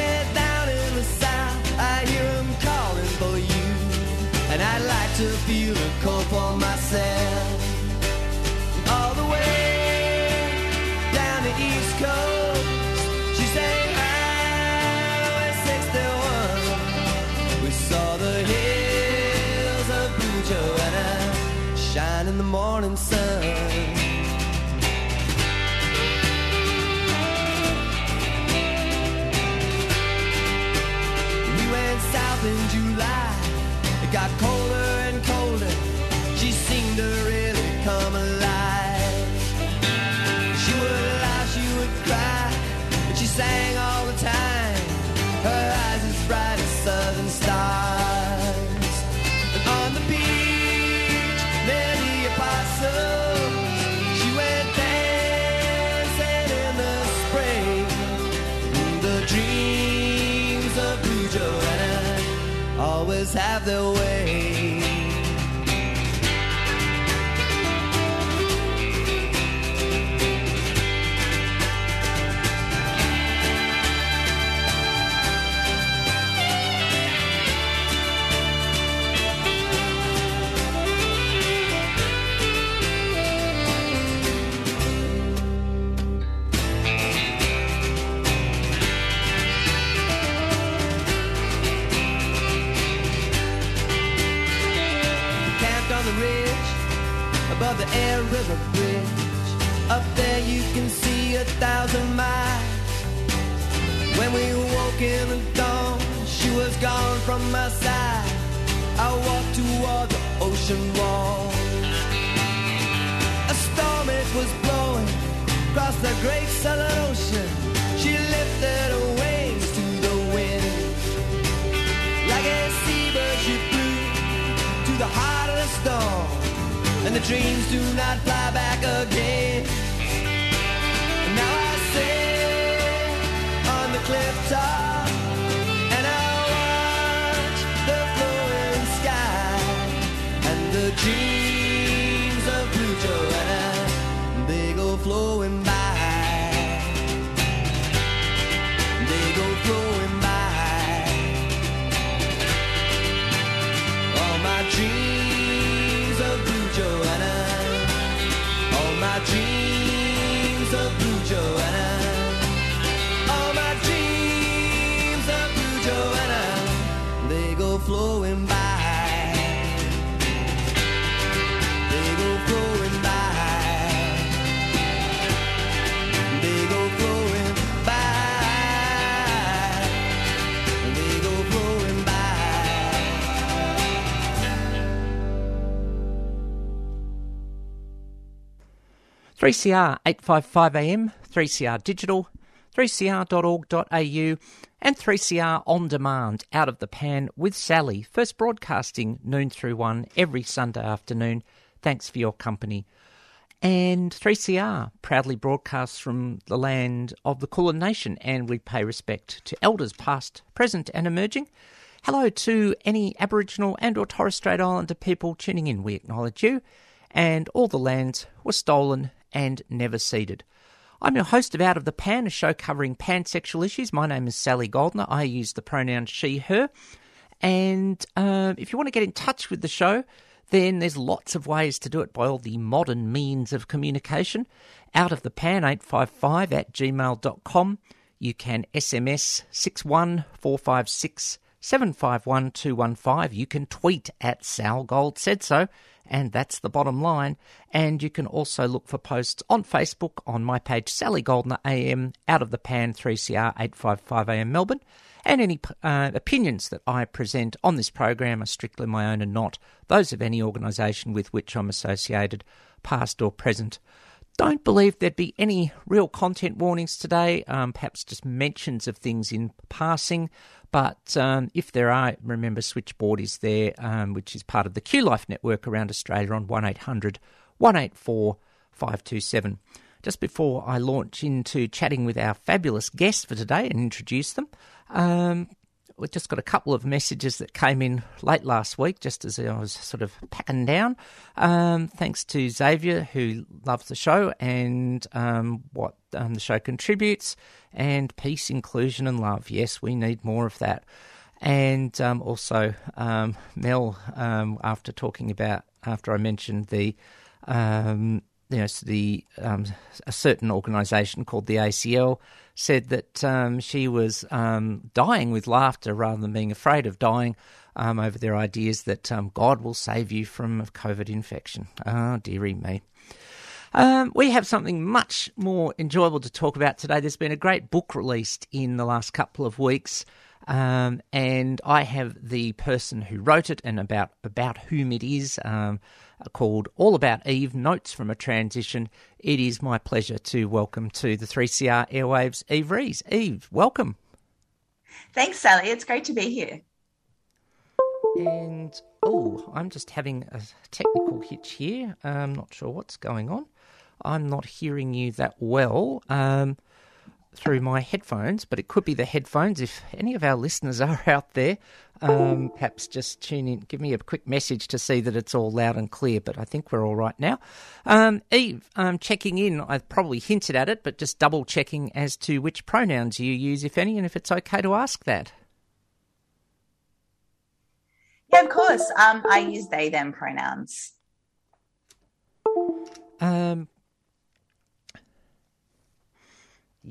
said, down in the south, I hear 'em calling for you. And I'd like to feel the cold for myself. The wall. A storm it was blowing across the great southern ocean. She lifted her wings to the wind. Like a seabird she flew to the heart of the storm. And the dreams do not fly back again. And now I sit on the cliff top and 3CR 855 AM, 3CR Digital, 3cr.org.au, and 3CR On Demand out of the pan with Sally. First broadcasting noon through one every Sunday afternoon. Thanks for your company. And 3CR proudly broadcasts from the land of the Kulin Nation, and we pay respect to elders past, present, and emerging. Hello to any Aboriginal and or Torres Strait Islander people tuning in. We acknowledge you. And all the lands were stolen and never ceded. I'm your host of Out of the Pan, a show covering pansexual issues. My name is Sally Goldner. I use the pronoun she, her. And uh, if you want to get in touch with the show, then there's lots of ways to do it by all the modern means of communication. Out of the pan 855 at gmail.com. You can SMS 61456 751 215. You can tweet at Sal Gold said so and that's the bottom line. And you can also look for posts on Facebook on my page, Sally Goldner AM, out of the pan 3CR 855 AM Melbourne. And any uh, opinions that I present on this program are strictly my own and not those of any organisation with which I'm associated, past or present. Don't believe there'd be any real content warnings today, um, perhaps just mentions of things in passing. But um, if there are, remember Switchboard is there, um, which is part of the Q Life network around Australia on 1800 184 527. Just before I launch into chatting with our fabulous guests for today and introduce them, we've just got a couple of messages that came in late last week, just as I was sort of packing down. Um, thanks to Xavier, who loves the show and um, what um, the show contributes, and peace, inclusion, and love. Yes, we need more of that. And um, also, um, Mel, um, after talking about, after I mentioned the you know, the um, a certain organisation called the ACL said that um, she was um, dying with laughter rather than being afraid of dying um, over their ideas that um, God will save you from COVID infection. Oh, dearie me. Um, we have something much more enjoyable to talk about today. There's been a great book released in the last couple of weeks. And I have the person who wrote it and about about whom it is called All About Eve Notes from a Transition. It is my pleasure to welcome to the 3CR Airwaves Yves Rees. Eve, welcome. Thanks, Sally. It's great to be here. And oh, I'm just having a technical hitch here. I'm not sure what's going on. I'm not hearing you that well. Um, through my headphones, but it could be the headphones. If any of our listeners are out there, um, perhaps just tune in, give me a quick message to see that it's all loud and clear. But I think we're all right now. Um, Yves, um, checking in. I've probably hinted at it, but just double checking as to which pronouns you use, if any, and if it's okay to ask that. Yeah, of course. Um, I use they them pronouns. Um,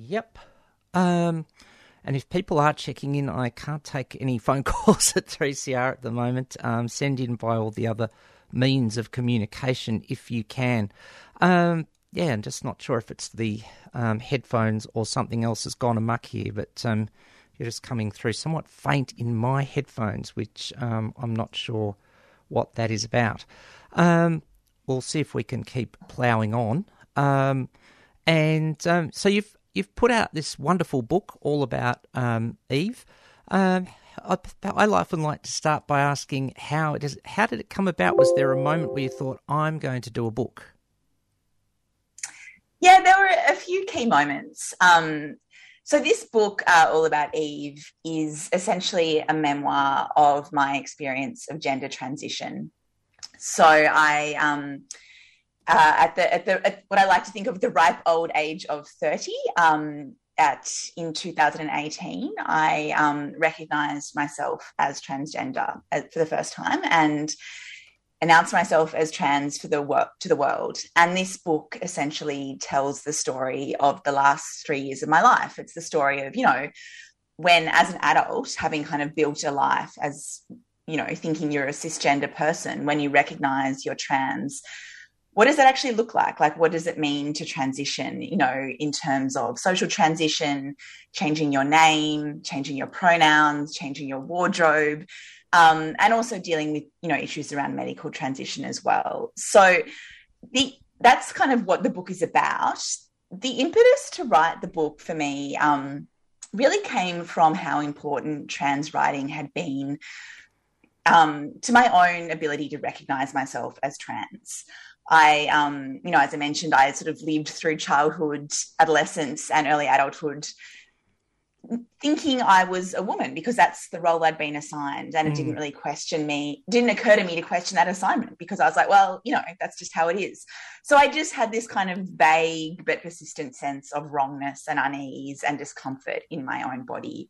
Yep. Um, and if people are checking in, I can't take any phone calls at 3CR at the moment. Um, send in by all the other means of communication if you can. Um, yeah, I'm just not sure if it's the um, headphones or something else has gone amuck here, but um, you're just coming through somewhat faint in my headphones, which um, I'm not sure what that is about. Um, we'll see if we can keep ploughing on. Um, and um, so you've you've put out this wonderful book all about um, Eve. Um, I, I often like to start by asking how it is. How did it come about? Was there a moment where you thought, "I'm going to do a book"? Yeah, there were a few key moments. Um, so this book, uh, all about Eve, is essentially a memoir of my experience of gender transition. So I um, uh, at the at the at what I like to think of the ripe old age of thirty. Um, at in 2018, I um, recognized myself as transgender uh, for the first time and announced myself as trans for the work to the world. And this book essentially tells the story of the last three years of my life. It's the story of you know when, as an adult, having kind of built a life as you know, thinking you're a cisgender person, when you recognize you're trans, what does that actually look like? Like, what does it mean to transition, you know, in terms of social transition, changing your name, changing your pronouns, changing your wardrobe, um, and also dealing with, you know, issues around medical transition as well. So, the that's kind of what the book is about. The impetus to write the book for me um, really came from how important trans writing had been um, to my own ability to recognize myself as trans. I, um, you know, as I mentioned, I sort of lived through childhood, adolescence, and early adulthood thinking I was a woman because that's the role I'd been assigned. And it didn't really question me, didn't occur to me to question that assignment because I was like, well, you know, that's just how it is. So I just had this kind of vague but persistent sense of wrongness and unease and discomfort in my own body,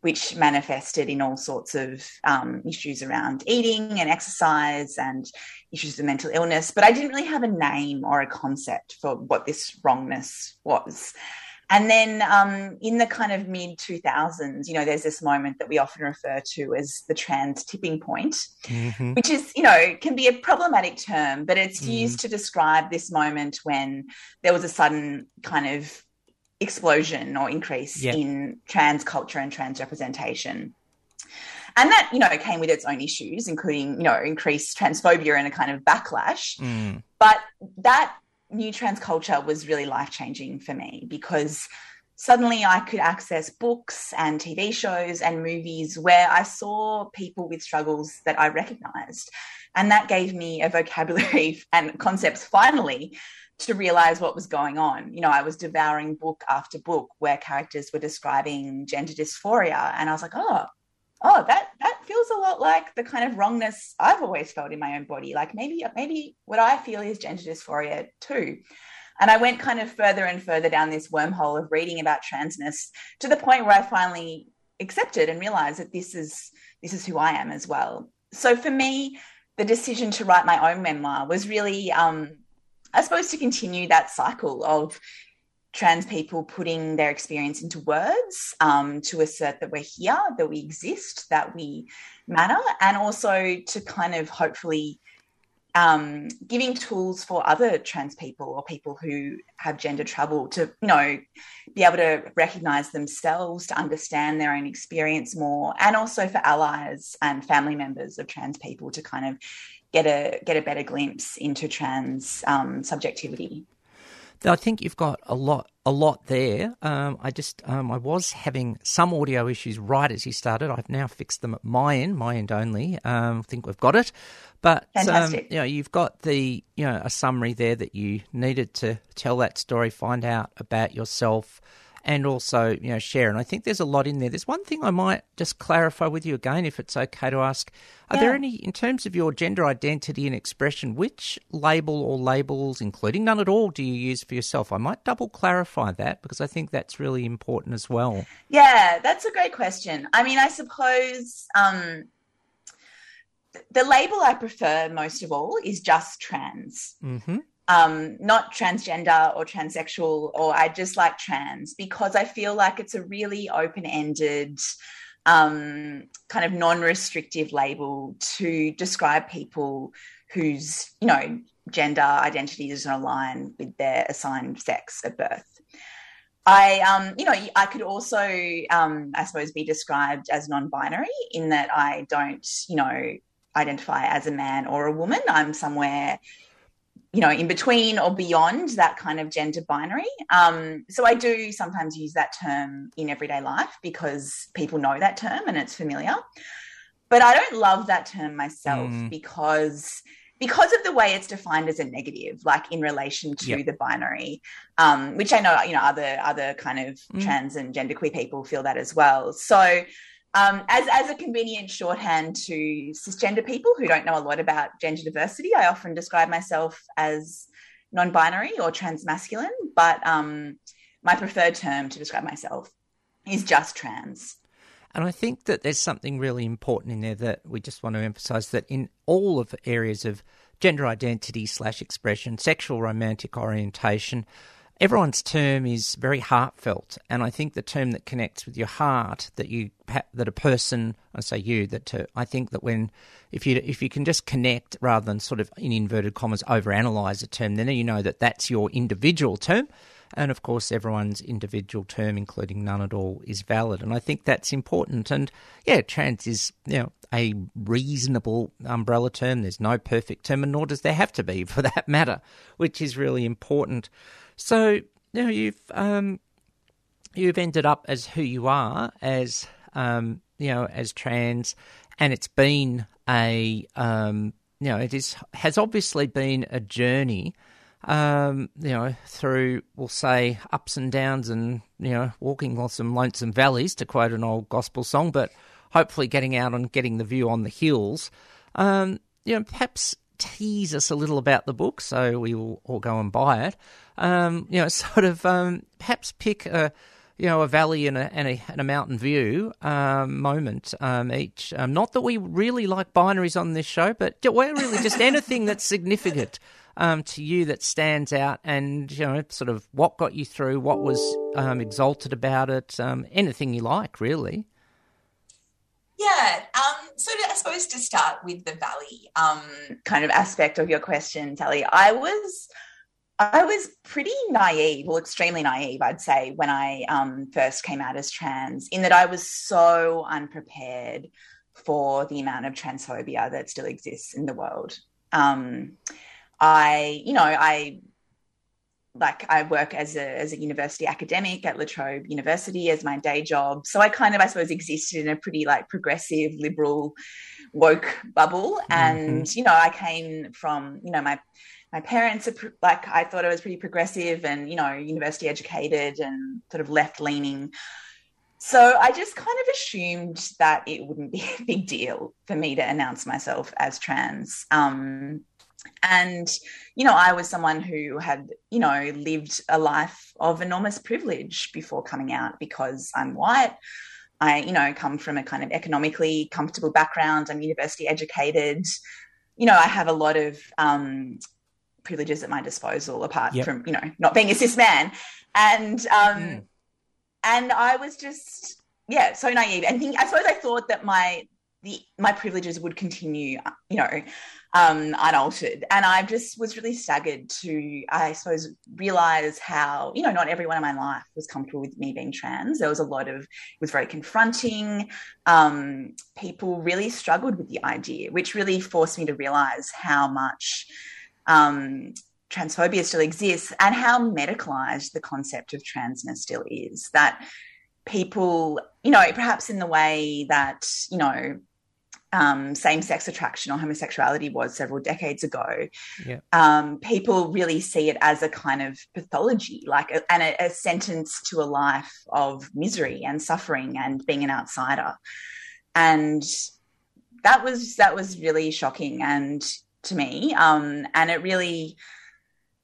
which manifested in all sorts of um, issues around eating and exercise and issues of mental illness. But I didn't really have a name or a concept for what this wrongness was. And then um, in the kind of mid 2000s, you know, there's this moment that we often refer to as the trans tipping point, Mm-hmm. which is, you know, can be a problematic term, but it's used to describe this moment when there was a sudden kind of explosion or increase Yeah. in trans culture and trans representation. And that, you know, came with its own issues, including, you know, increased transphobia and a kind of backlash. Mm. But that new trans culture was really life changing for me because suddenly I could access books and TV shows and movies where I saw people with struggles that I recognized. And that gave me a vocabulary and concepts finally to realize what was going on. You know, I was devouring book after book where characters were describing gender dysphoria. And I was like, oh, oh, that that feels a lot like the kind of wrongness I've always felt in my own body. Like maybe maybe what I feel is gender dysphoria too. And I went kind of further and further down this wormhole of reading about transness to the point where I finally accepted and realized that this is this is who I am as well. So for me, the decision to write my own memoir was really, um, I suppose, to continue that cycle of trans people putting their experience into words um, to assert that we're here, that we exist, that we matter, and also to kind of hopefully um, giving tools for other trans people or people who have gender trouble to, you know, be able to recognize themselves, to understand their own experience more, and also for allies and family members of trans people to kind of get a get a better glimpse into trans um, subjectivity. I think you've got a lot, a lot there. Um, I just, um, I was having some audio issues right as you started. I've now fixed them at my end, my end only. Um, I think we've got it. But um, you know, you've got the, you know, a summary there that you needed to tell that story, find out about yourself, and also, you know, share. And I think there's a lot in there. There's one thing I might just clarify with you again, if it's okay to ask. Are there any, in terms of your gender identity and expression, which label or labels, including none at all, do you use for yourself? I might double clarify that because I think that's really important as well. Yeah, that's a great question. I mean, I suppose um, the label I prefer most of all is just trans. Mm-hmm. um, not transgender or transsexual, or I just like trans because I feel like it's a really open ended, um, kind of non restrictive label to describe people whose, you know, gender identity doesn't align with their assigned sex at birth. I, um, you know, I could also, um, I suppose, be described as non-binary in that I don't, you know, identify as a man or a woman. I'm somewhere you know, in between or beyond that kind of gender binary. Um, so I do sometimes use that term in everyday life because people know that term and it's familiar. But I don't love that term myself Mm. because because of the way it's defined as a negative, like in relation to Yep. the binary, um, which I know you know other other kind of Mm. trans and genderqueer people feel that as well. So um, as, as a convenient shorthand to cisgender people who don't know a lot about gender diversity, I often describe myself as non binary or transmasculine, but um, my preferred term to describe myself is just trans. And I think that there's something really important in there that we just want to emphasize that in all of areas of gender identity slash expression, sexual romantic orientation, everyone's term is very heartfelt. And I think the term that connects with your heart that you that a person, I say you, that to, I think that when if you if you can just connect rather than sort of in inverted commas overanalyze a term, then you know that that's your individual term. And of course, everyone's individual term, including none at all, is valid. And I think that's important. And yeah, trans is you know a reasonable umbrella term. There's no perfect term, and nor does there have to be for that matter, which is really important. So you know you've um, you've ended up as who you are as um, you know as trans, and it's been a um, you know it is has obviously been a journey um, you know, through, we'll say, ups and downs and, you know, walking on some lonesome valleys, to quote an old gospel song, but hopefully getting out and getting the view on the hills. Um, you know, perhaps tease us a little about the book so we will all go and buy it. Um, you know, sort of um, perhaps pick a, you know, a valley and a, and a, and a mountain view um, moment um, each. Um, not that we really like binaries on this show, but we're really just anything that's significant um, to you that stands out and, you know, sort of what got you through, what was um, exalted about it, um, anything you like, really. Yeah. Um, so I suppose to start with the valley um, kind of aspect of your question, Sally, I was I was pretty naive, well, extremely naive, I'd say, when I um, first came out as trans, in that I was so unprepared for the amount of transphobia that still exists in the world. Um, I, you know, I like I work as a as a university academic at La Trobe University as my day job. So I kind of I suppose existed in a pretty like progressive liberal woke bubble mm-hmm. and you know I came from you know my my parents are like I thought I was pretty progressive and you know university educated and sort of left leaning. So I just kind of assumed that it wouldn't be a big deal for me to announce myself as trans. Um, and you know i was someone who had you know lived a life of enormous privilege before coming out because i'm white. I you know come from a kind of economically comfortable background. I'm university educated. You know i have a lot of um, privileges at my disposal apart yep. from you know not being a cis man. And um mm. and i was just yeah so naive. And think i suppose i thought that my the my privileges would continue you know um, unaltered. And I just was really staggered to, I suppose, realize how, you know, not everyone in my life was comfortable with me being trans. There was a lot of, it was very confronting. Um, people really struggled with the idea, which really forced me to realize how much um, transphobia still exists and how medicalized the concept of transness still is. That people, you know, perhaps in the way that, you know, um, same sex attraction or homosexuality was several decades ago, yeah. um, people really see it as a kind of pathology, like a, and a, a, sentence to a life of misery and suffering and being an outsider. And that was that was really shocking and to me, um, and it really,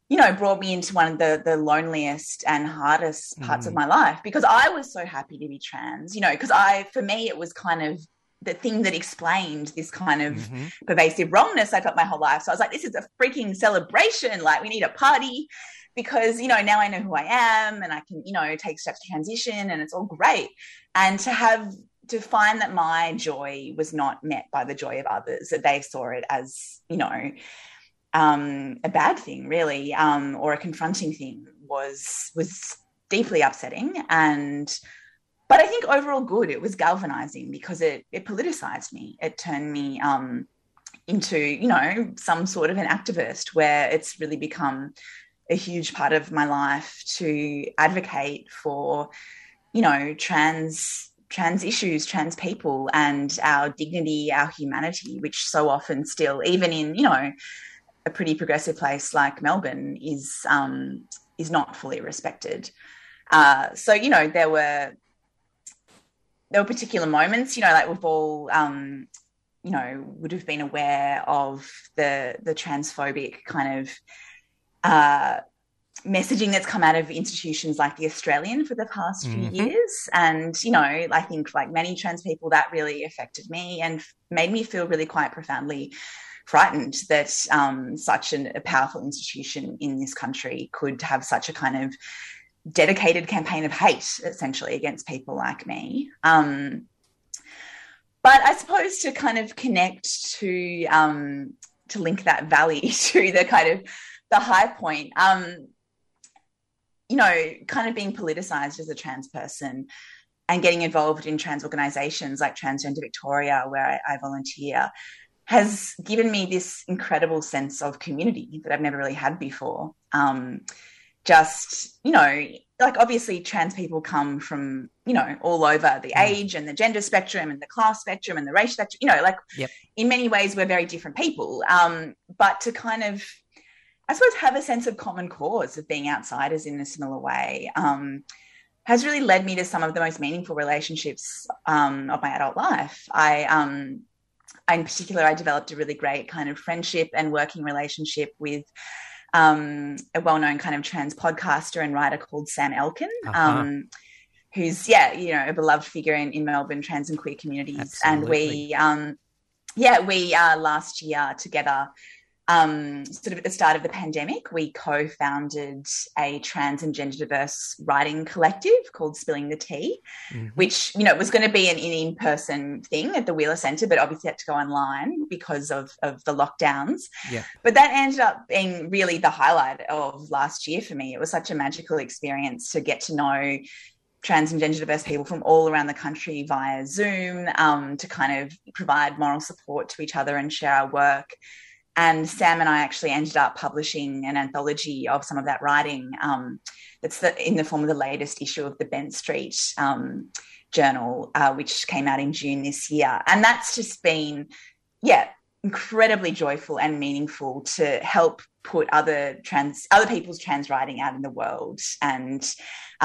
you know, brought me into one of the the loneliest and hardest parts mm. of my life because I was so happy to be trans, you know, because I for me it was kind of the thing that explained this kind of mm-hmm. pervasive wrongness I felt my whole life. So I was like, this is a freaking celebration. Like, we need a party because, you know, now I know who I am and I can, you know, take steps to transition and it's all great. And to have, to find that my joy was not met by the joy of others, that they saw it as, you know, um, a bad thing, really, um, or a confronting thing was was deeply upsetting. And but I think overall good. It was galvanizing because it it politicized me. It turned me um, into you know some sort of an activist where it's really become a huge part of my life to advocate for you know trans trans issues trans people and our dignity our humanity which so often still even in you know a pretty progressive place like melbourne is um is not fully respected uh, so you know there were there were particular moments, you know, like we've all, um, you know, would have been aware of the the transphobic kind of uh, messaging that's come out of institutions like the Australian for the past few mm-hmm. years. And, you know, I think like many trans people, that really affected me and made me feel really quite profoundly frightened that um, such an, a powerful institution in this country could have such a kind of dedicated campaign of hate essentially against people like me. Um, but I suppose to kind of connect to um, to link that valley to the kind of the high point. Um, you know, kind of being politicized as a trans person and getting involved in trans organizations like Transgender Victoria, where I, I volunteer, has given me this incredible sense of community that I've never really had before. Um, just, you know, like obviously trans people come from, you know, all over the Mm. age and the gender spectrum and the class spectrum and the race spectrum, you know, like Yep. in many ways we're very different people. Um, but to kind of, I suppose, have a sense of common cause of being outsiders in a similar way um, has really led me to some of the most meaningful relationships um, of my adult life. I, um, in particular, I developed a really great kind of friendship and working relationship with um, a well-known kind of trans podcaster and writer called Sam Elkin. Uh-huh. Um, who's yeah you know a beloved figure in, in melbourne trans and queer communities and we um yeah we uh last year together um sort of at the start of the pandemic we co-founded a trans and gender diverse writing collective called spilling the tea Mhm. which you know was going to be an in-person thing at the wheeler centre but obviously had to go online because of of the lockdowns Yeah. but that ended up being really the highlight of last year for me it was such a magical experience to get to know trans and gender diverse people from all around the country via Zoom um, to kind of provide moral support to each other and share our work. And Sam and I actually ended up publishing an anthology of some of that writing um, that's the, in the form of the latest issue of the Bent Street um, Journal, uh, which came out in June this year. And that's just been, yeah, incredibly joyful and meaningful to help put other trans other people's trans writing out in the world and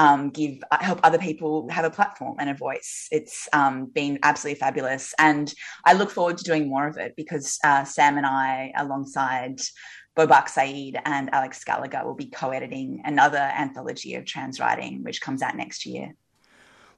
um, give help other people have a platform and a voice. It's um, been absolutely fabulous, and I look forward to doing more of it because uh, Sam and I, alongside Bobuq Sayed and Alex Gallagher, will be co-editing another anthology of trans writing, which comes out next year.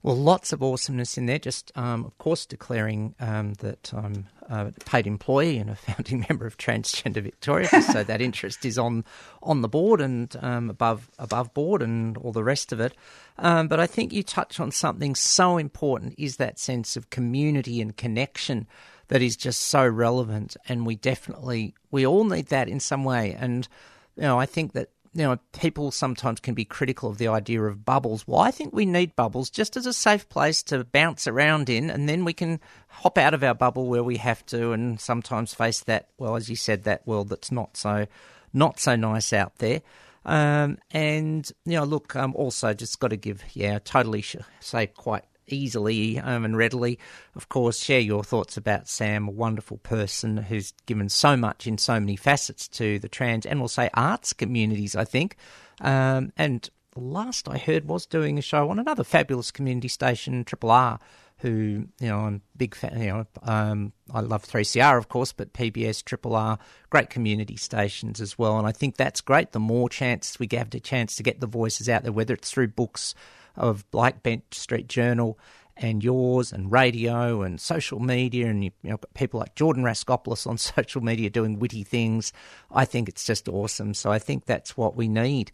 Well, lots of awesomeness in there. Just, um, of course, declaring um, that I'm a paid employee and a founding member of Transgender Victoria, so that interest is on on the board and um, above above board and all the rest of it. Um, but I think you touch on something so important: is that sense of community and connection that is just so relevant, and we definitely we all need that in some way. And you know, I think that know, people sometimes can be critical of the idea of bubbles. Well, I think we need bubbles just as a safe place to bounce around in, and then we can hop out of our bubble where we have to, and sometimes face that. Well, as you said, that world that's not so, not so nice out there. Um, and you know, look, um, also just got to give, yeah, totally sh- say quite easily um, and readily. Of course, share your thoughts about Sam, a wonderful person who's given so much in so many facets to the trans and we'll say arts communities, I think. Um, and the last I heard was doing a show on another fabulous community station, Triple R, who, you know, I'm big fan, you know, um, I love 3CR, of course, but PBS, Triple R, great community stations as well. And I think that's great. The more chance we have the chance to get the voices out there, whether it's through books of like Bent Street Journal and yours and radio and social media and you, you know people like Jordan Raskopoulos on social media doing witty things. I think it's just awesome. So I think that's what we need.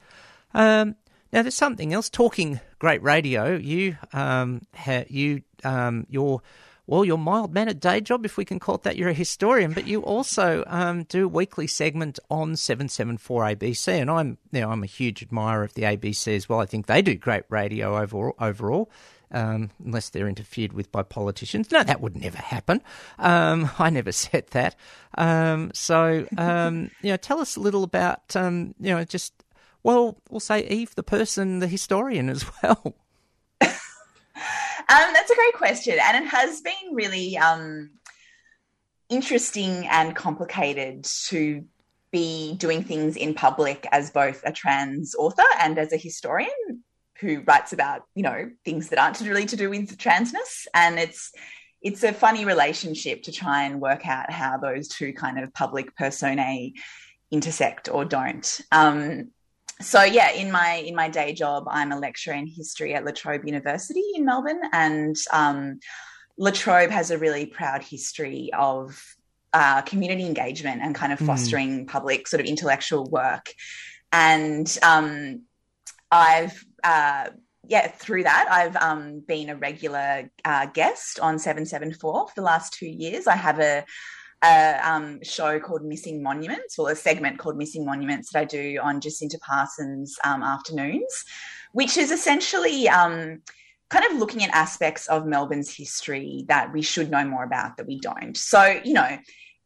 Um, now there's something else. Talking great radio, you um, ha, you um, your well, your mild mannered day job, if we can call it that, you're a historian, but you also um, do a weekly segment on 774 ABC. And I'm, you know, I'm a huge admirer of the ABC as well. I think they do great radio overall, overall um, unless they're interfered with by politicians. No, that would never happen. Um, I never said that. Um, so, um, you know, tell us a little about, um, you know, just, well, we'll say Yves, the person, the historian as well. Um, that's a great question, and it has been really um, interesting and complicated to be doing things in public as both a trans author and as a historian who writes about you know things that aren't really to do with transness, and it's it's a funny relationship to try and work out how those two kind of public personae intersect or don't. Um, so yeah, in my in my day job, I'm a lecturer in history at La Trobe University in Melbourne, and um, La Trobe has a really proud history of uh, community engagement and kind of Mm. fostering public sort of intellectual work. And um, I've uh, yeah, through that, I've um, been a regular uh, guest on 774 for the last two years. I have a a um, show called Missing Monuments, or a segment called Missing Monuments that I do on Jacinta Parsons um, afternoons, which is essentially um, kind of looking at aspects of Melbourne's history that we should know more about that we don't. So, you know,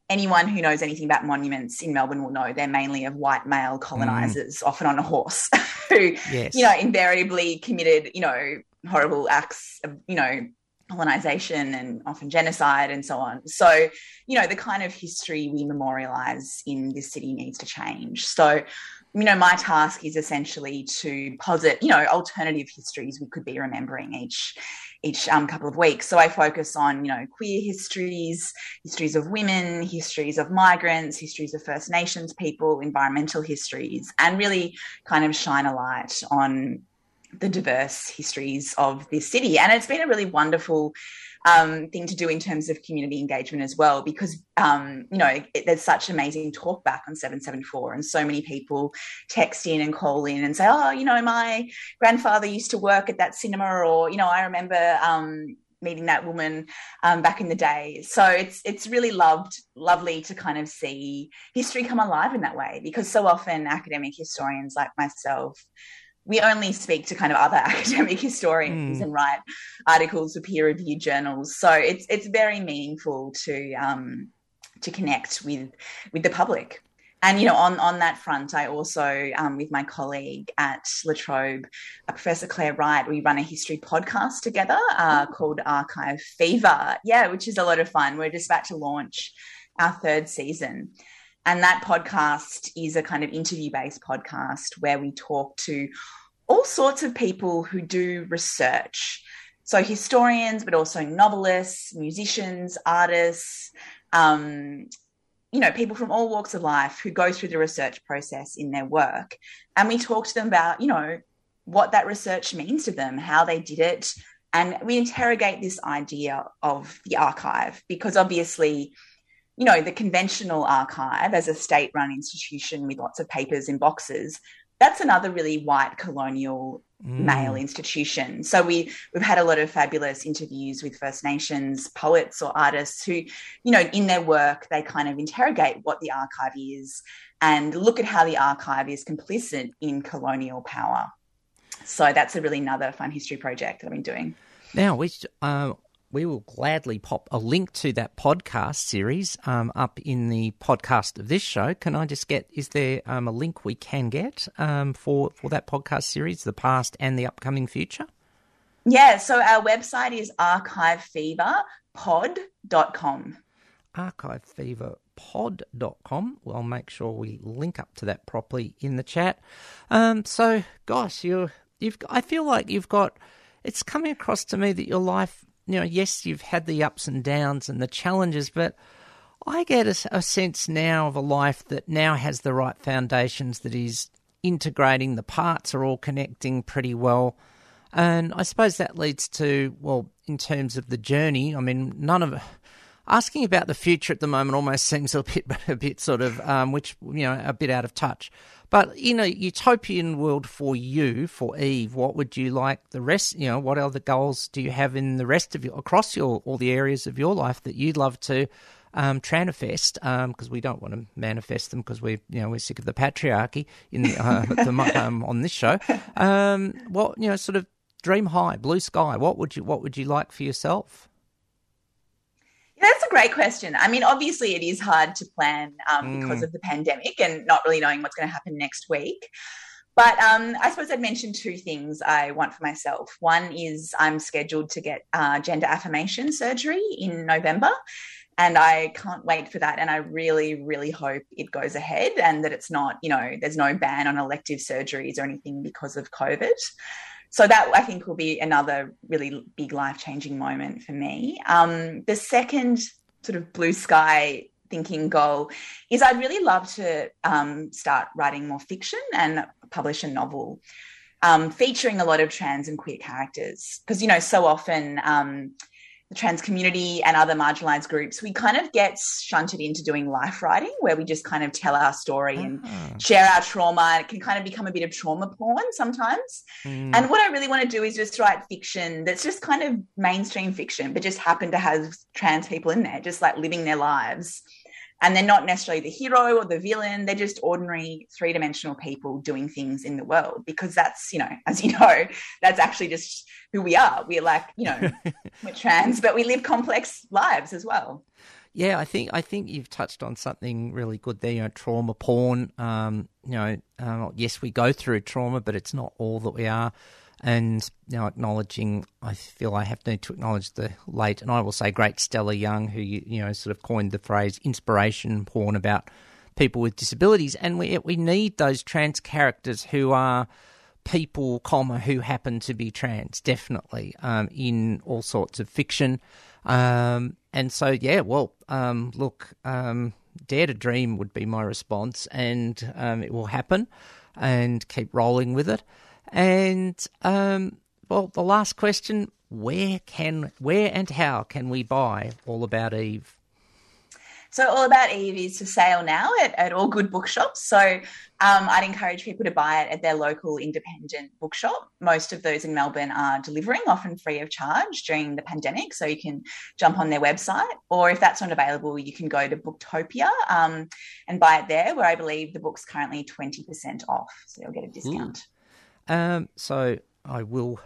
anyone who knows anything about monuments in Melbourne will know they're mainly of white male colonizers, mm. often on a horse, who, yes. you know, invariably committed, you know, horrible acts of, you know, colonization and often genocide and so on. So, you know, the kind of history we memorialize in this city needs to change. So, you know, my task is essentially to posit, you know, alternative histories we could be remembering each each um, couple of weeks. So I focus on, you know, queer histories, histories of women, histories of migrants, histories of First Nations people, environmental histories, and really kind of shine a light on the diverse histories of this city. And it's been a really wonderful um, thing to do in terms of community engagement as well, because um, you know it, there's such amazing talk back on 774, and so many people text in and call in and say, "Oh, you know, my grandfather used to work at that cinema," or you know, I remember. Um, meeting that woman um, back in the day. So it's it's really loved lovely to kind of see history come alive in that way because so often academic historians like myself we only speak to kind of other academic historians mm. and write articles for peer reviewed journals. So it's it's very meaningful to um, to connect with with the public. And you know, on on that front, I also, um, with my colleague at La Trobe, uh, Professor Clare Wright, we run a history podcast together uh, oh. called Archive Fever. Yeah, which is a lot of fun. We're just about to launch our third season. And that podcast is a kind of interview based podcast where we talk to all sorts of people who do research. So, historians, but also novelists, musicians, artists, um, you know, people from all walks of life who go through the research process in their work. And we talk to them about, you know, what that research means to them, how they did it. And we interrogate this idea of the archive because obviously, you know, the conventional archive as a state run institution with lots of papers in boxes, that's another really white colonial mm. male institution. So we we've had a lot of fabulous interviews with First Nations poets or artists who, you know, in their work they kind of interrogate what the archive is and look at how the archive is complicit in colonial power. So that's a really another fun history project that I've been doing. Now, we uh, we will gladly pop a link to that podcast series um, up in the podcast of this show. Can I just get, is there um, a link we can get um, for, for that podcast series, the past and the upcoming future? Yeah, so our website is archivefeverpod.com. Archivefeverpod.com. Well, I'll make sure we link up to that properly in the chat. Um, so, gosh, you're, you've, I feel like you've got, it's coming across to me that your life you know, yes, you've had the ups and downs and the challenges, but I get a, a, sense now of a life that now has the right foundations, that is integrating, the parts are all connecting pretty well. And I suppose that leads to, well, in terms of the journey, I mean, none of asking about the future at the moment almost seems a bit, a bit sort of, um, which, you know, a bit out of touch. But in a utopian world for you, for Yves, what would you like the rest? You know, what other goals do you have in the rest of your across your all the areas of your life that you'd love to um, tranifest? Because um, we don't want to manifest them because we, you know, we're sick of the patriarchy in the, uh, the um, on this show. Um, what you know, sort of dream high, blue sky. What would you What would you like for yourself? That's a great question. I mean, obviously, it is hard to plan um, mm. because of the pandemic and not really knowing what's going to happen next week. But um, I suppose I'd mention two things I want for myself. One is I'm scheduled to get uh, gender affirmation surgery in November, and I can't wait for that. And I really, really hope it goes ahead and that it's not, you know, there's no ban on elective surgeries or anything because of COVID so that I think will be another really big life changing moment for me. Um, the second sort of blue sky thinking goal is I'd really love to um, start writing more fiction and publish a novel. Um, featuring a lot of trans and queer characters because you know so often um, the trans community and other marginalized groups, we kind of get shunted into doing life writing where we just kind of tell our story and ah. share our trauma. It can kind of become a bit of trauma porn sometimes. Mm. And what I really want to do is just write fiction that's just kind of mainstream fiction, but just happen to have trans people in there, just like living their lives. And they're not necessarily the hero or the villain they're just ordinary three-dimensional people doing things in the world because that's you know as you know that's actually just who we are we're like you know we're trans but we live complex lives as well Yeah, I think I think you've touched on something really good there. You know, trauma porn. Um, you know, uh, yes, we go through trauma, but it's not all that we are. And know, acknowledging, I feel I have to acknowledge the late, and I will say, great Stella Young, who you know sort of coined the phrase inspiration porn about people with disabilities, and we we need those trans characters who are people, comma, who happen to be trans, definitely, um, in all sorts of fiction. Um, and so, yeah, well, um, look, um, dare to dream would be my response, and um, it will happen, and keep rolling with it. And um, well, the last question: Where can, where and how can we buy All About Eve? So All About Eve is for sale now at, at all good bookshops. So um, I'd encourage people to buy it at their local independent bookshop. Most of those in Melbourne are delivering, often free of charge during the pandemic. So you can jump on their website, or if that's not available, you can go to Booktopia um, and buy it there, where I believe the book's currently 20% off. So you'll get a discount. Um, so I will.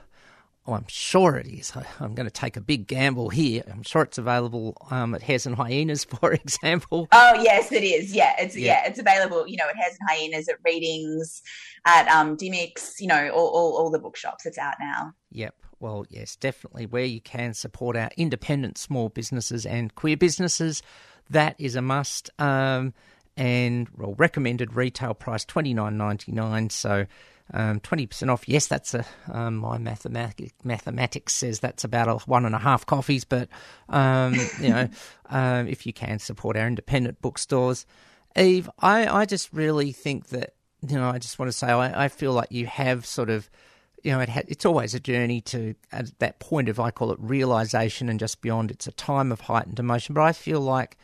Oh, I'm sure it is. I, I'm going to take a big gamble here. I'm sure it's available um, at Hares and Hyenas, for example. Oh yes, it is. Yeah, it's Yeah. yeah, it's available. You know, at Hares and Hyenas, at Readings, at um, Dymocks. You know, all, all all the bookshops. It's out now. Yep. Well, yes, definitely. Where you can support our independent small businesses and queer businesses, that is a must. Um, and well, recommended retail price twenty nine ninety nine. So. Um, 20% off. Yes, that's a, um, my mathematic, mathematics says that's about a one and a half coffees, but, um, you know, um, if you can support our independent bookstores. Eve, I, I just really think that, you know, I just want to say, I, I feel like you have sort of, you know, it ha- it's always a journey to at that point of I call it realization and just beyond. It's a time of heightened emotion, but I feel like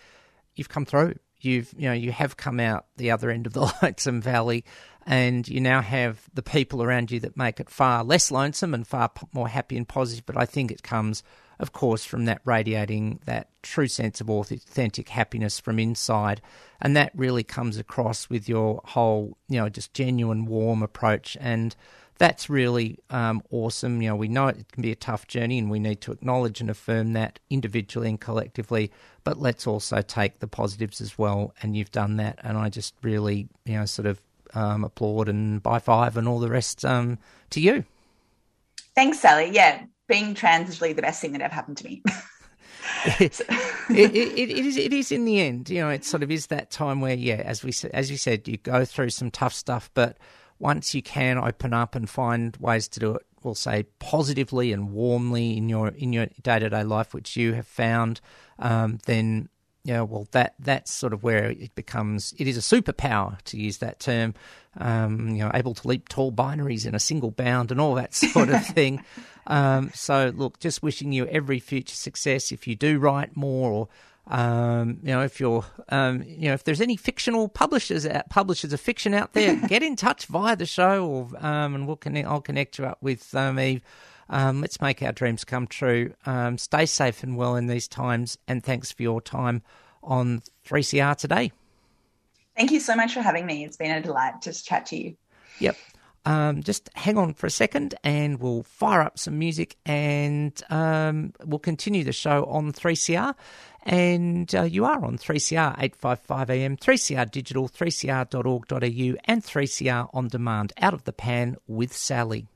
you've come through. You've you know you have come out the other end of the lonesome valley, and you now have the people around you that make it far less lonesome and far more happy and positive. But I think it comes, of course, from that radiating that true sense of authentic happiness from inside, and that really comes across with your whole you know just genuine warm approach and that's really um, awesome. You know, we know it can be a tough journey, and we need to acknowledge and affirm that individually and collectively. But let's also take the positives as well, and you've done that. And I just really, you know, sort of um, applaud and buy five and all the rest um, to you. Thanks, Sally. Yeah, being trans is really the best thing that ever happened to me. it, it, it, it is it is in the end you know it sort of is that time where yeah as we as you said you go through some tough stuff but once you can open up and find ways to do it we'll say positively and warmly in your in your day-to-day life which you have found um, then yeah well that that's sort of where it becomes it is a superpower to use that term um, you know able to leap tall binaries in a single bound and all that sort of thing um, so look just wishing you every future success if you do write more or um, you know, if you're, um, you know, if there's any fictional publishers, out, publishers of fiction out there, get in touch via the show, or um, and we'll connect. I'll connect you up with um, Eve. Um, let's make our dreams come true. Um, stay safe and well in these times, and thanks for your time on 3CR today. Thank you so much for having me. It's been a delight to chat to you. Yep. Um, just hang on for a second and we'll fire up some music and um, we'll continue the show on 3CR. And uh, you are on 3CR 855 AM, 3CR Digital, 3cr.org.au, and 3CR On Demand, Out of the Pan with Sally.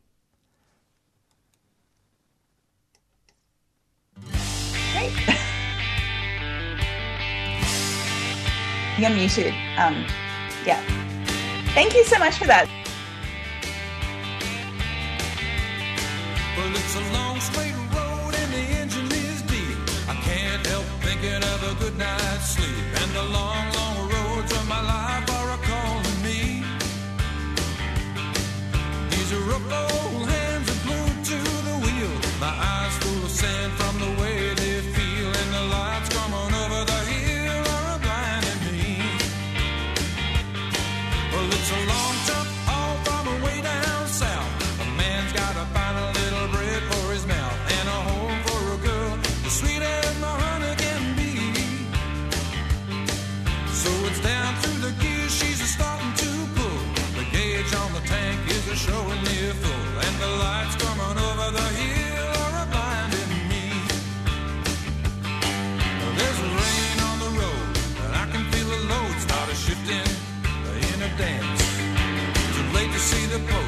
You're muted. Um, yeah. Thank you so much for that. See the post.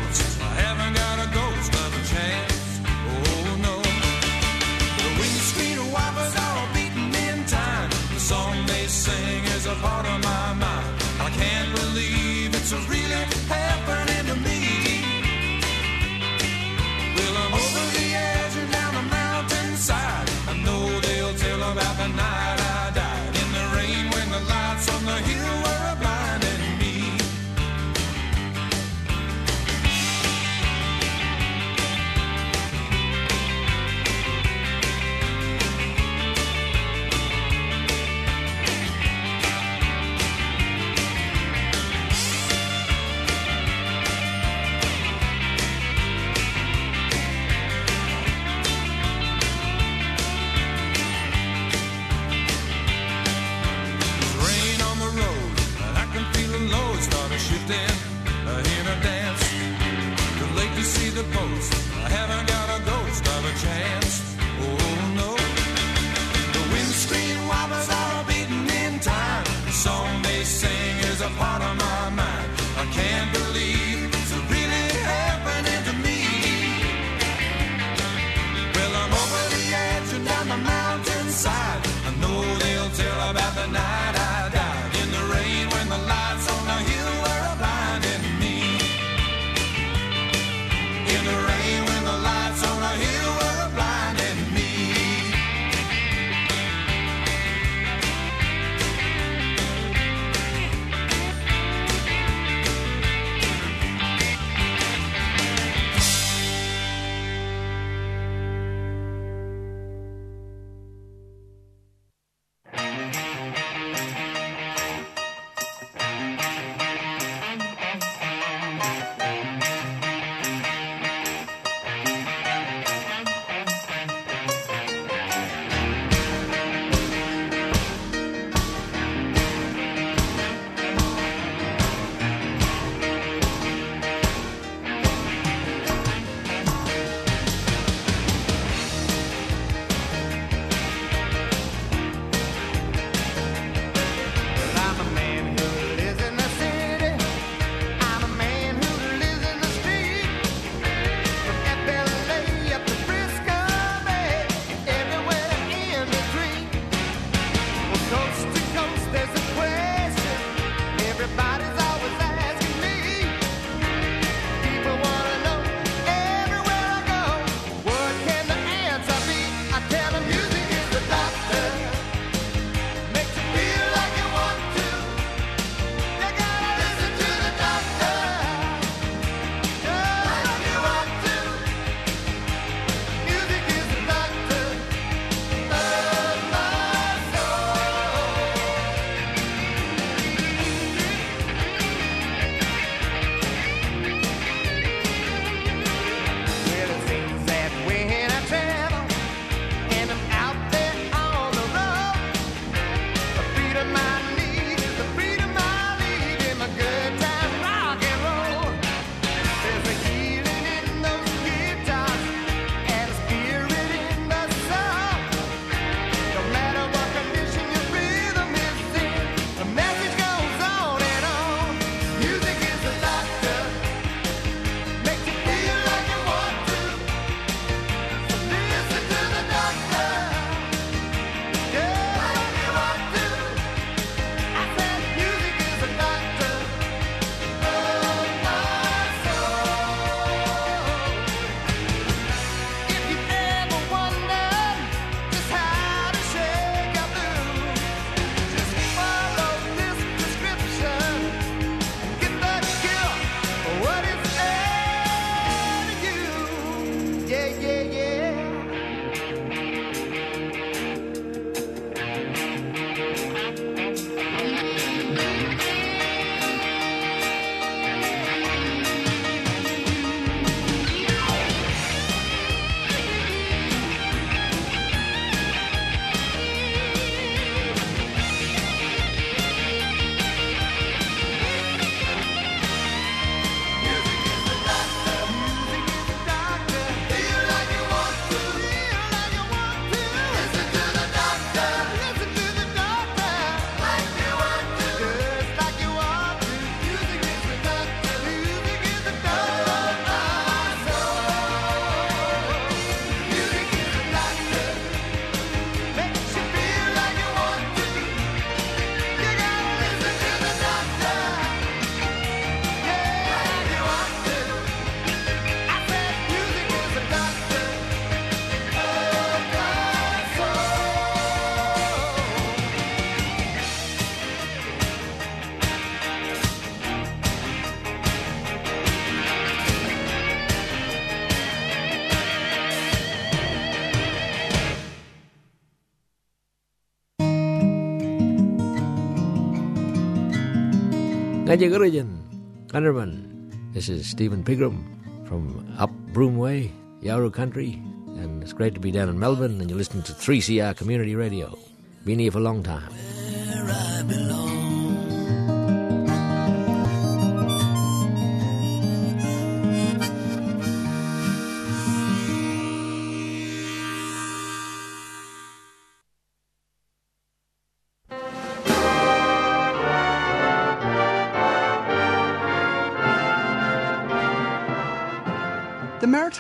Najagurajan, Gunnerman. This is Stephen Pigram from up Broomway, Yawuru Country, and it's great to be down in Melbourne, and you're listening to 3CR Community Radio. Been here for a long time.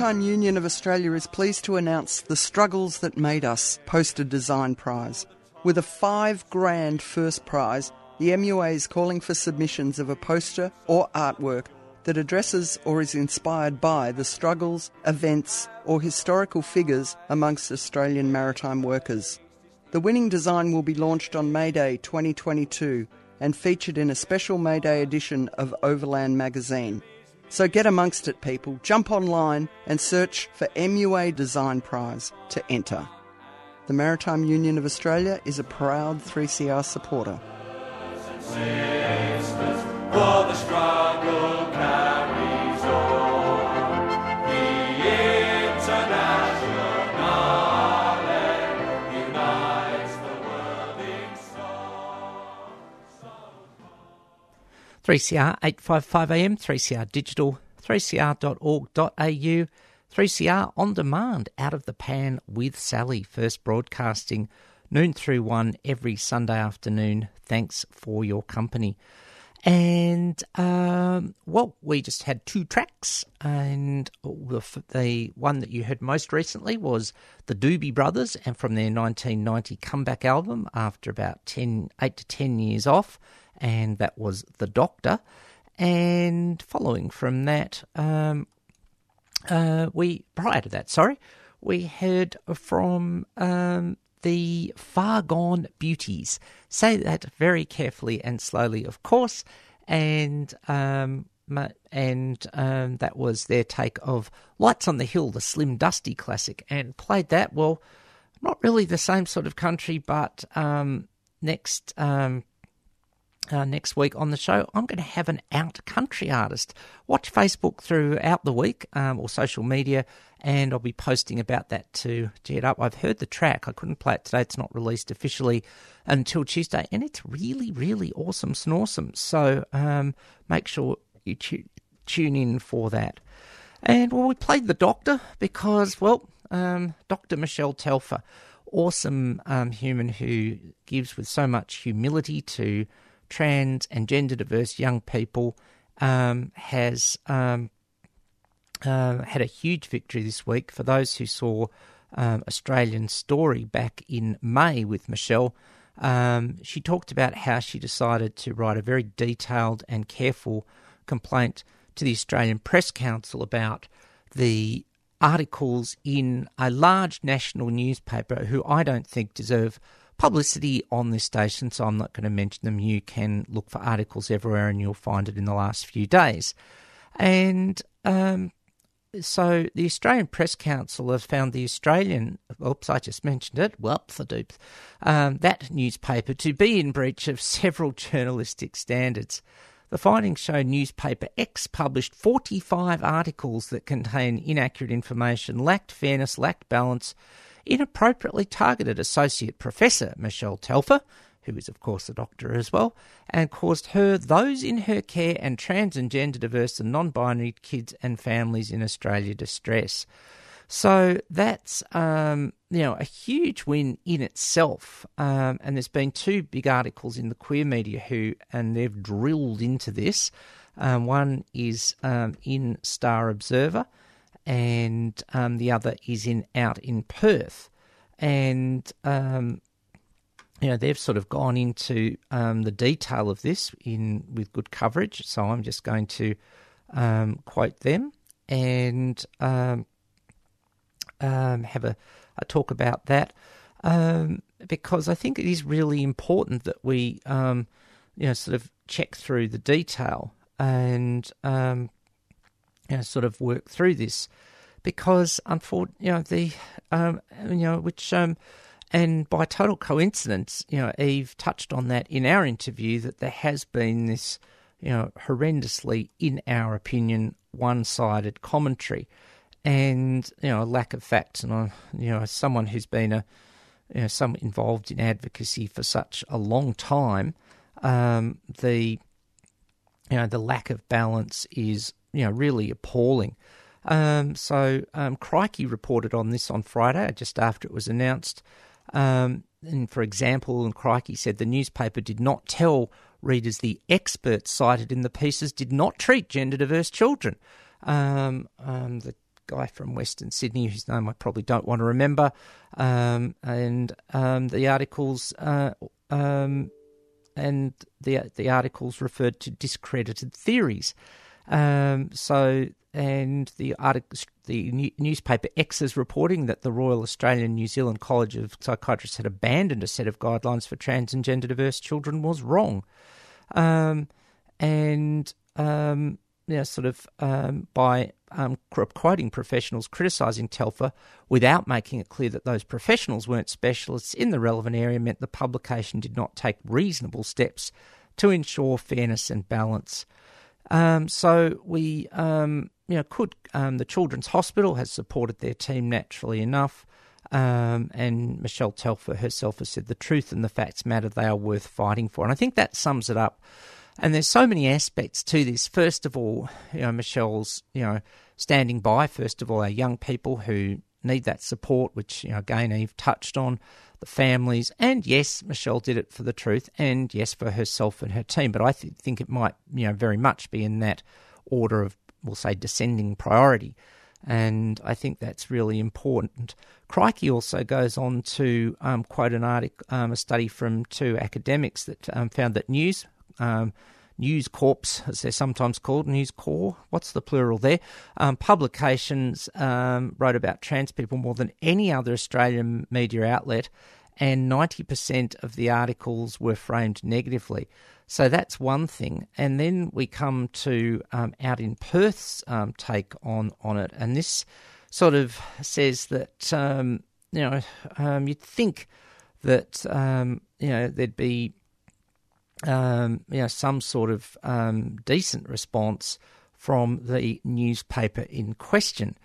Maritime Union of Australia is pleased to announce the Struggles That Made Us Poster Design Prize. With a five grand first prize, the MUA is calling for submissions of a poster or artwork that addresses or is inspired by the struggles, events, or historical figures amongst Australian maritime workers. The winning design will be launched on May Day 2022 and featured in a special May Day edition of Overland magazine. So get amongst it, people. Jump online and search for MUA Design Prize to enter. The Maritime Union of Australia is a proud 3CR supporter. Three CR eight five five AM, three CR digital, three CR.org.au, three CR on demand, out of the pan with Sally, first broadcasting noon through one every Sunday afternoon. Thanks for your company. And um, well, we just had two tracks, and the, the one that you heard most recently was the Doobie Brothers, and from their 1990 comeback album after about 10, 8 to 10 years off, and that was The Doctor. And following from that, um, uh, we prior to that, sorry, we heard from um, the Far Gone Beauties. Say that very carefully and slowly, of course. And um, and um, that was their take of Lights on the Hill, the Slim Dusty classic, and played that. Well, not really the same sort of country, but um, next um, uh, next week on the show, I'm going to have an out country artist. Watch Facebook throughout the week um, or social media, and I'll be posting about that to get up. I've heard the track. I couldn't play it today. It's not released officially until Tuesday, and it's really, really awesome, snorsome. So um, make sure you tu- tune in for that. And well, we played the Doctor because, well, um, Dr. Michelle Telfer, awesome um, human who gives with so much humility to trans and gender diverse young people, um, has um, uh, had a huge victory this week. For those who saw um, Australian Story back in May with Michelle, um, she talked about how she decided to write a very detailed and careful complaint to the Australian Press Council about the articles in a large national newspaper who I don't think deserve publicity on this station, so I'm not going to mention them. You can look for articles everywhere and you'll find it in the last few days. And um, so the Australian Press Council have found the Australian, oops, I just mentioned it, whoop, the dupes, um, that newspaper to be in breach of several journalistic standards. The findings show newspaper X published 45 articles that contain inaccurate information, lacked fairness, lacked balance, inappropriately targeted Associate Professor Michelle Telfer, who is, of course, a doctor as well, and caused her, those in her care, and trans and gender diverse and non binary kids and families in Australia distress. So that's um, you know a huge win in itself. Um, and there's been two big articles in the queer media who and they've drilled into this. Um, one is um, in Star Observer, and um, the other is in out in Perth, and um, you know they've sort of gone into the detail of this in with good coverage. So I'm just going to quote them and um, have a, a, talk about that um, because I think it is really important that we, um, you know, sort of check through the detail and um, you know, sort of work through this because, unfortunately, you know, the um, you know, which um, and by total coincidence, you know, Eve touched on that in our interview that there has been this you know, horrendously, in our opinion, one-sided commentary, and you know, a lack of facts. And I, you know, as someone who's been a, you know, some involved in advocacy for such a long time, um, the, you know, the lack of balance is, you know, really appalling. Um, so um, Crikey reported on this on Friday, just after it was announced. Um, and for example, and Crikey said the newspaper did not tell readers the experts cited in the pieces did not treat gender diverse children. Um, um, the guy from Western Sydney, whose name I probably don't want to remember, um, and the articles uh, and the the articles referred to discredited theories. Um, so and the article, the newspaper X is reporting that the Royal Australian New Zealand College of Psychiatrists had abandoned a set of guidelines for trans and gender diverse children was wrong, um, and um, sort of um, by um, quoting professionals criticising Telfer without making it clear that those professionals weren't specialists in the relevant area meant the publication did not take reasonable steps to ensure fairness and balance. Um, so we, um, you know, could um, the Children's Hospital has supported their team naturally enough, um, and Michelle Telfer herself has said the truth and the facts matter; they are worth fighting for, and I think that sums it up. And there's so many aspects to this. First of all, you know, Michelle's, you know, standing by. First of all, our young people who need that support, which you know, again Eve touched on the families, and yes, Michelle did it for the truth, and yes, for herself and her team. But I th- think it might, you know, very much be in that order of, we'll say, descending priority. And I think that's really important. Crikey also goes on to um, quote an article, um, a study from two academics that um, found that news um, News Corps, as they're sometimes called, News Corps, what's the plural there? Um, publications um, wrote about trans people more than any other Australian media outlet, and 90% of the articles were framed negatively. So that's one thing. And then we come to um, out in Perth's um, take on, on it, and this sort of says that, um, you know, um, you'd think that, you know, there'd be um, you know, some sort of um, decent response from the newspaper in question.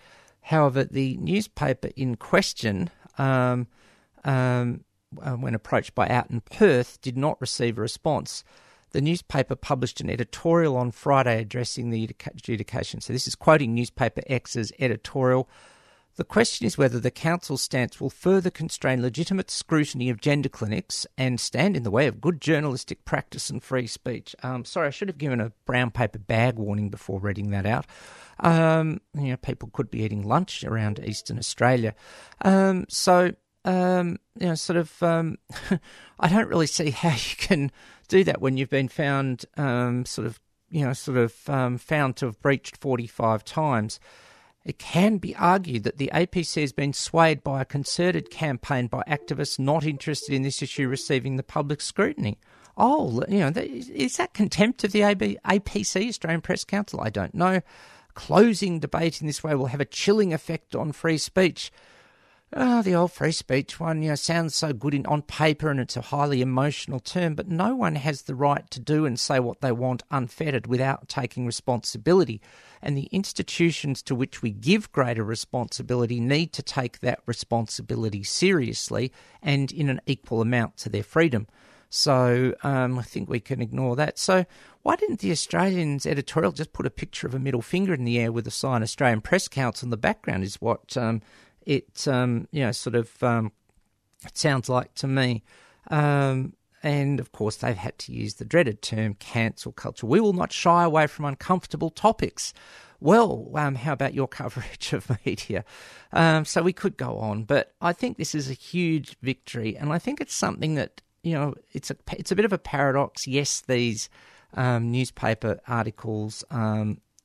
However, the newspaper in question, um, um, uh, when approached by Out in Perth, did not receive a response. The newspaper published an editorial on Friday addressing the adjudication. So, this is quoting Newspaper X's editorial. The question is whether the Council's stance will further constrain legitimate scrutiny of gender clinics and stand in the way of good journalistic practice and free speech. Um, sorry, I should have given a brown paper bag warning before reading that out. Um, you know, people could be eating lunch around Eastern Australia. Um, so, um, you know, sort of, um, I don't really see how you can do that when you've been found, um, sort of, you know, sort of found to have breached 45 times. It can be argued that the APC has been swayed by a concerted campaign by activists not interested in this issue receiving the public scrutiny. Oh, you know, is that contempt of the APC, Australian Press Council? I don't know. Closing debate in this way will have a chilling effect on free speech. Oh, the old free speech one, you know, sounds so good in, on paper and it's a highly emotional term, but no one has the right to do and say what they want unfettered without taking responsibility. And the institutions to which we give greater responsibility need to take that responsibility seriously and in an equal amount to their freedom. So um, I think we can ignore that. So why didn't the Australians editorial just put a picture of a middle finger in the air with a sign Australian Press Council in the background? Is what um, it um, you know sort of um, sounds like to me. Um, and of course, they've had to use the dreaded term cancel culture. We will not shy away from uncomfortable topics. Well, um, how about your coverage of media? Um, so we could go on, but I think this is a huge victory, and I think it's something that you know it's a it's a bit of a paradox. Yes, these um, newspaper articles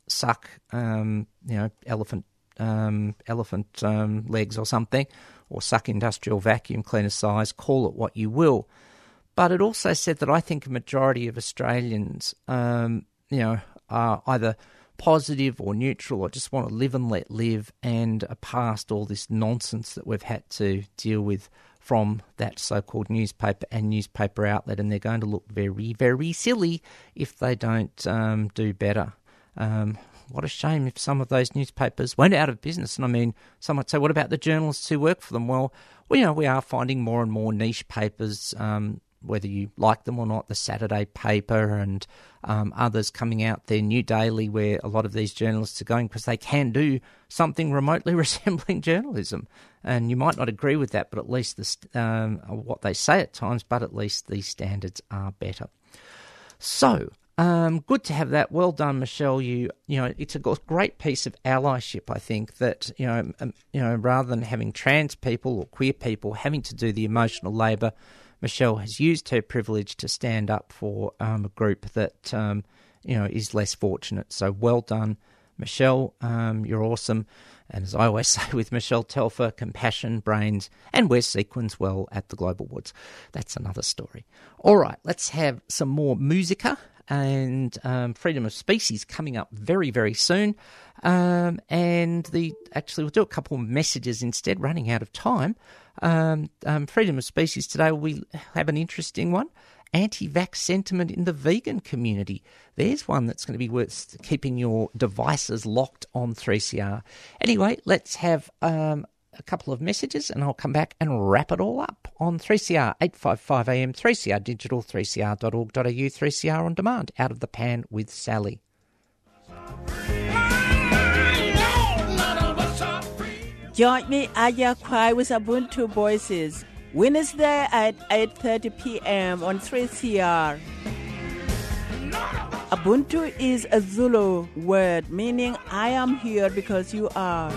suck, you know, elephant um, elephant um, legs or something, or suck industrial vacuum cleaner size, call it what you will. But it also said that I think a majority of Australians, um, you know, are either positive or neutral or just want to live and let live and are past all this nonsense that we've had to deal with from that so called newspaper and newspaper outlet, and they're going to look very, very silly if they don't um, do better. Um, what a shame if some of those newspapers went out of business. And I mean, some might say, what about the journalists who work for them? Well, well you know, we are finding more and more niche papers um, whether you like them or not, the Saturday paper and um, others coming out there, New Daily, where a lot of these journalists are going because they can do something remotely resembling journalism. And you might not agree with that, but at least the, um, what they say at times, but at least the standards are better. So, um, good to have that. Well done, Michelle. You, you know, it's a great piece of allyship. I think that you know, um, you know, rather than having trans people or queer people having to do the emotional labour Michelle has used her privilege to stand up for um, a group that um, you know is less fortunate. So well done, Michelle. Um, you're awesome. And as I always say with Michelle Telfer, compassion, brains, and sequins well at the Global Woods. That's another story. All right, let's have some more musica and um, freedom of species coming up very, very soon. Um, and the actually, we'll do a couple of messages instead, running out of time. Um, um, freedom of species today, we have an interesting one. Anti vax sentiment in the vegan community. There's one that's going to be worth keeping your devices locked on 3CR. Anyway, let's have um, a couple of messages and I'll come back and wrap it all up on 3CR 855 AM, 3CR digital, 3cr.org.au, 3CR on demand, out of the pan with Sally. Join me Aya Kwai with Ubuntu Voices, Wednesday at 8.30 p.m. on 3CR. Ubuntu is a Zulu word meaning I am here because you are.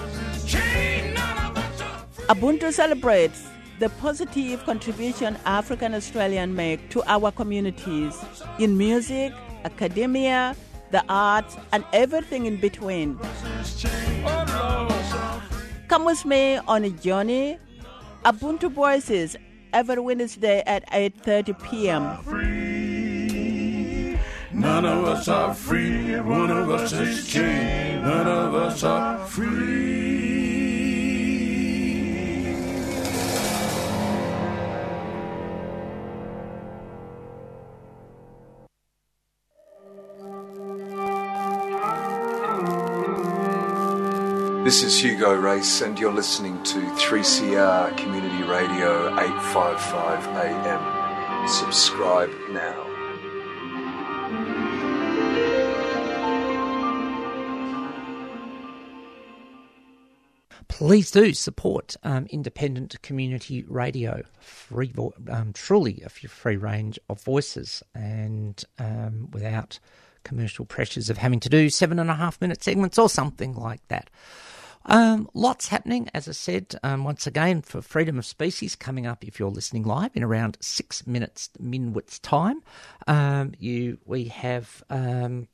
Ubuntu celebrates the positive contribution African Australians make to our communities in music, academia, the arts, and everything in between. Come with me on a journey. Ubuntu Voices every Wednesday at 8:30 p.m. None of us are free. One of us is chained. None of us are free. This is Hugo Race, and you're listening to 3CR Community Radio 855 AM. Subscribe now. please do support um, independent community radio. Free, vo- um, truly a free range of voices, and um, without commercial pressures of having to do seven and a half minute segments or something like that. Um, lots happening, as I said, um, once again, for Freedom of Species coming up if you're listening live in around six minutes minutes time. Um, you We have um,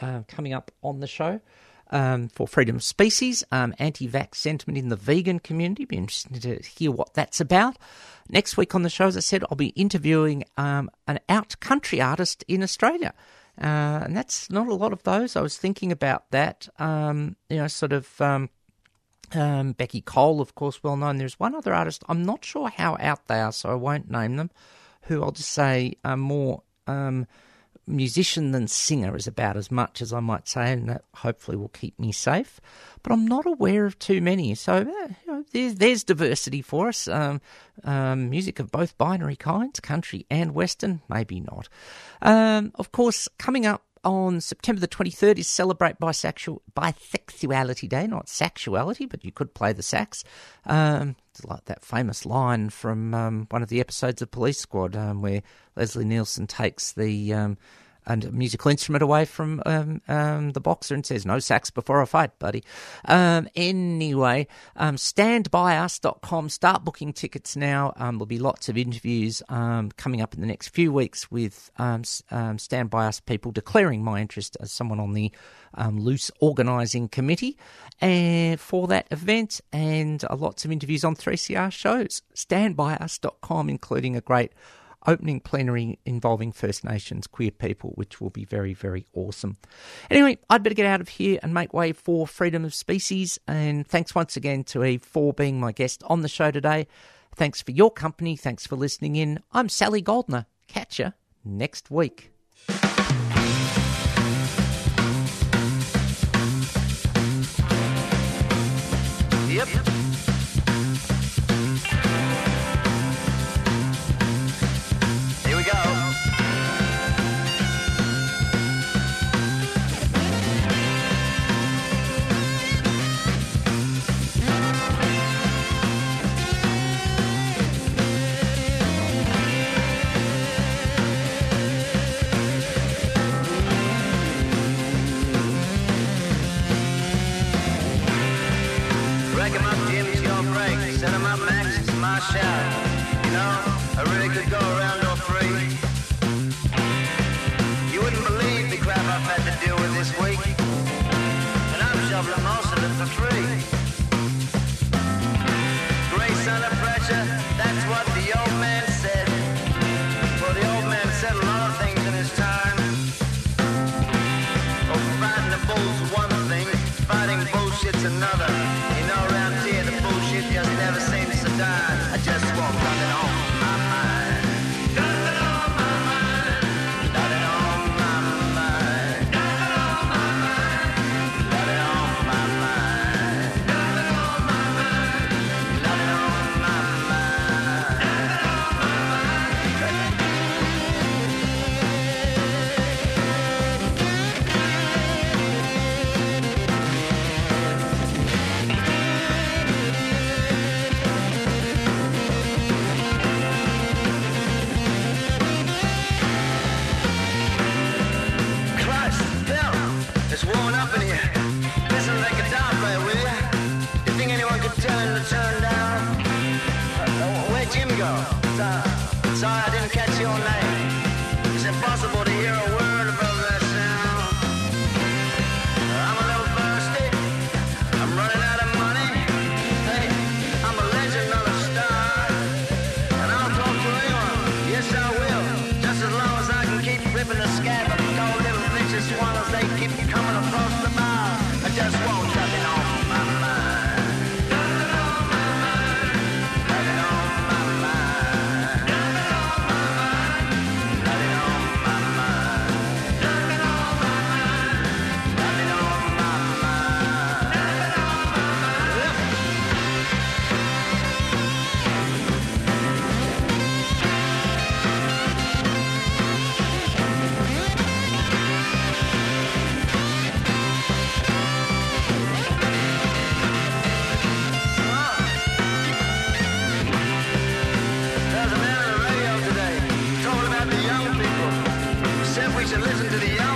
uh, coming up on the show. Um, for freedom of species, um, anti-vax sentiment in the vegan community. Be interested to hear what that's about. Next week on the show, as I said, I'll be interviewing um, an out-country artist in Australia. Uh, and that's not a lot of those. I was thinking about that. Um, you know, sort of um, um, Beccy Cole, of course, well known. There's one other artist. I'm not sure how out they are, so I won't name them. Who I'll just say are more um, musician than singer is about as much as I might say, and that hopefully will keep me safe. But I'm not aware of too many, so eh, you know, there's, there's diversity for us. Um, um, music of both binary kinds, country and western, maybe not. Um, of course, coming up on September the 23rd is Celebrate Bisexual, Bisexuality Day, not sexuality, but you could play the sax. Um, like that famous line from um, one of the episodes of Police Squad um, where Leslie Nielsen takes the um, and a musical instrument away from um, um, the boxer and says, No sax before a fight, buddy. Um, anyway, um, standbyus.com. Start booking tickets now. Um, there'll be lots of interviews um, coming up in the next few weeks with um, Stand By Us people declaring my interest as someone on the loose organising committee and for that event and uh, lots of interviews on 3CR shows. Standbyus.com, including a great opening plenary involving First Nations queer people, which will be very, very awesome. Anyway, I'd better get out of here and make way for Freedom of Species. And thanks once again to Eve for being my guest on the show today. Thanks for your company. Thanks for listening in. I'm Sally Goldner. Catch you next week. Yep. marcha. the young people. Said we should listen to the young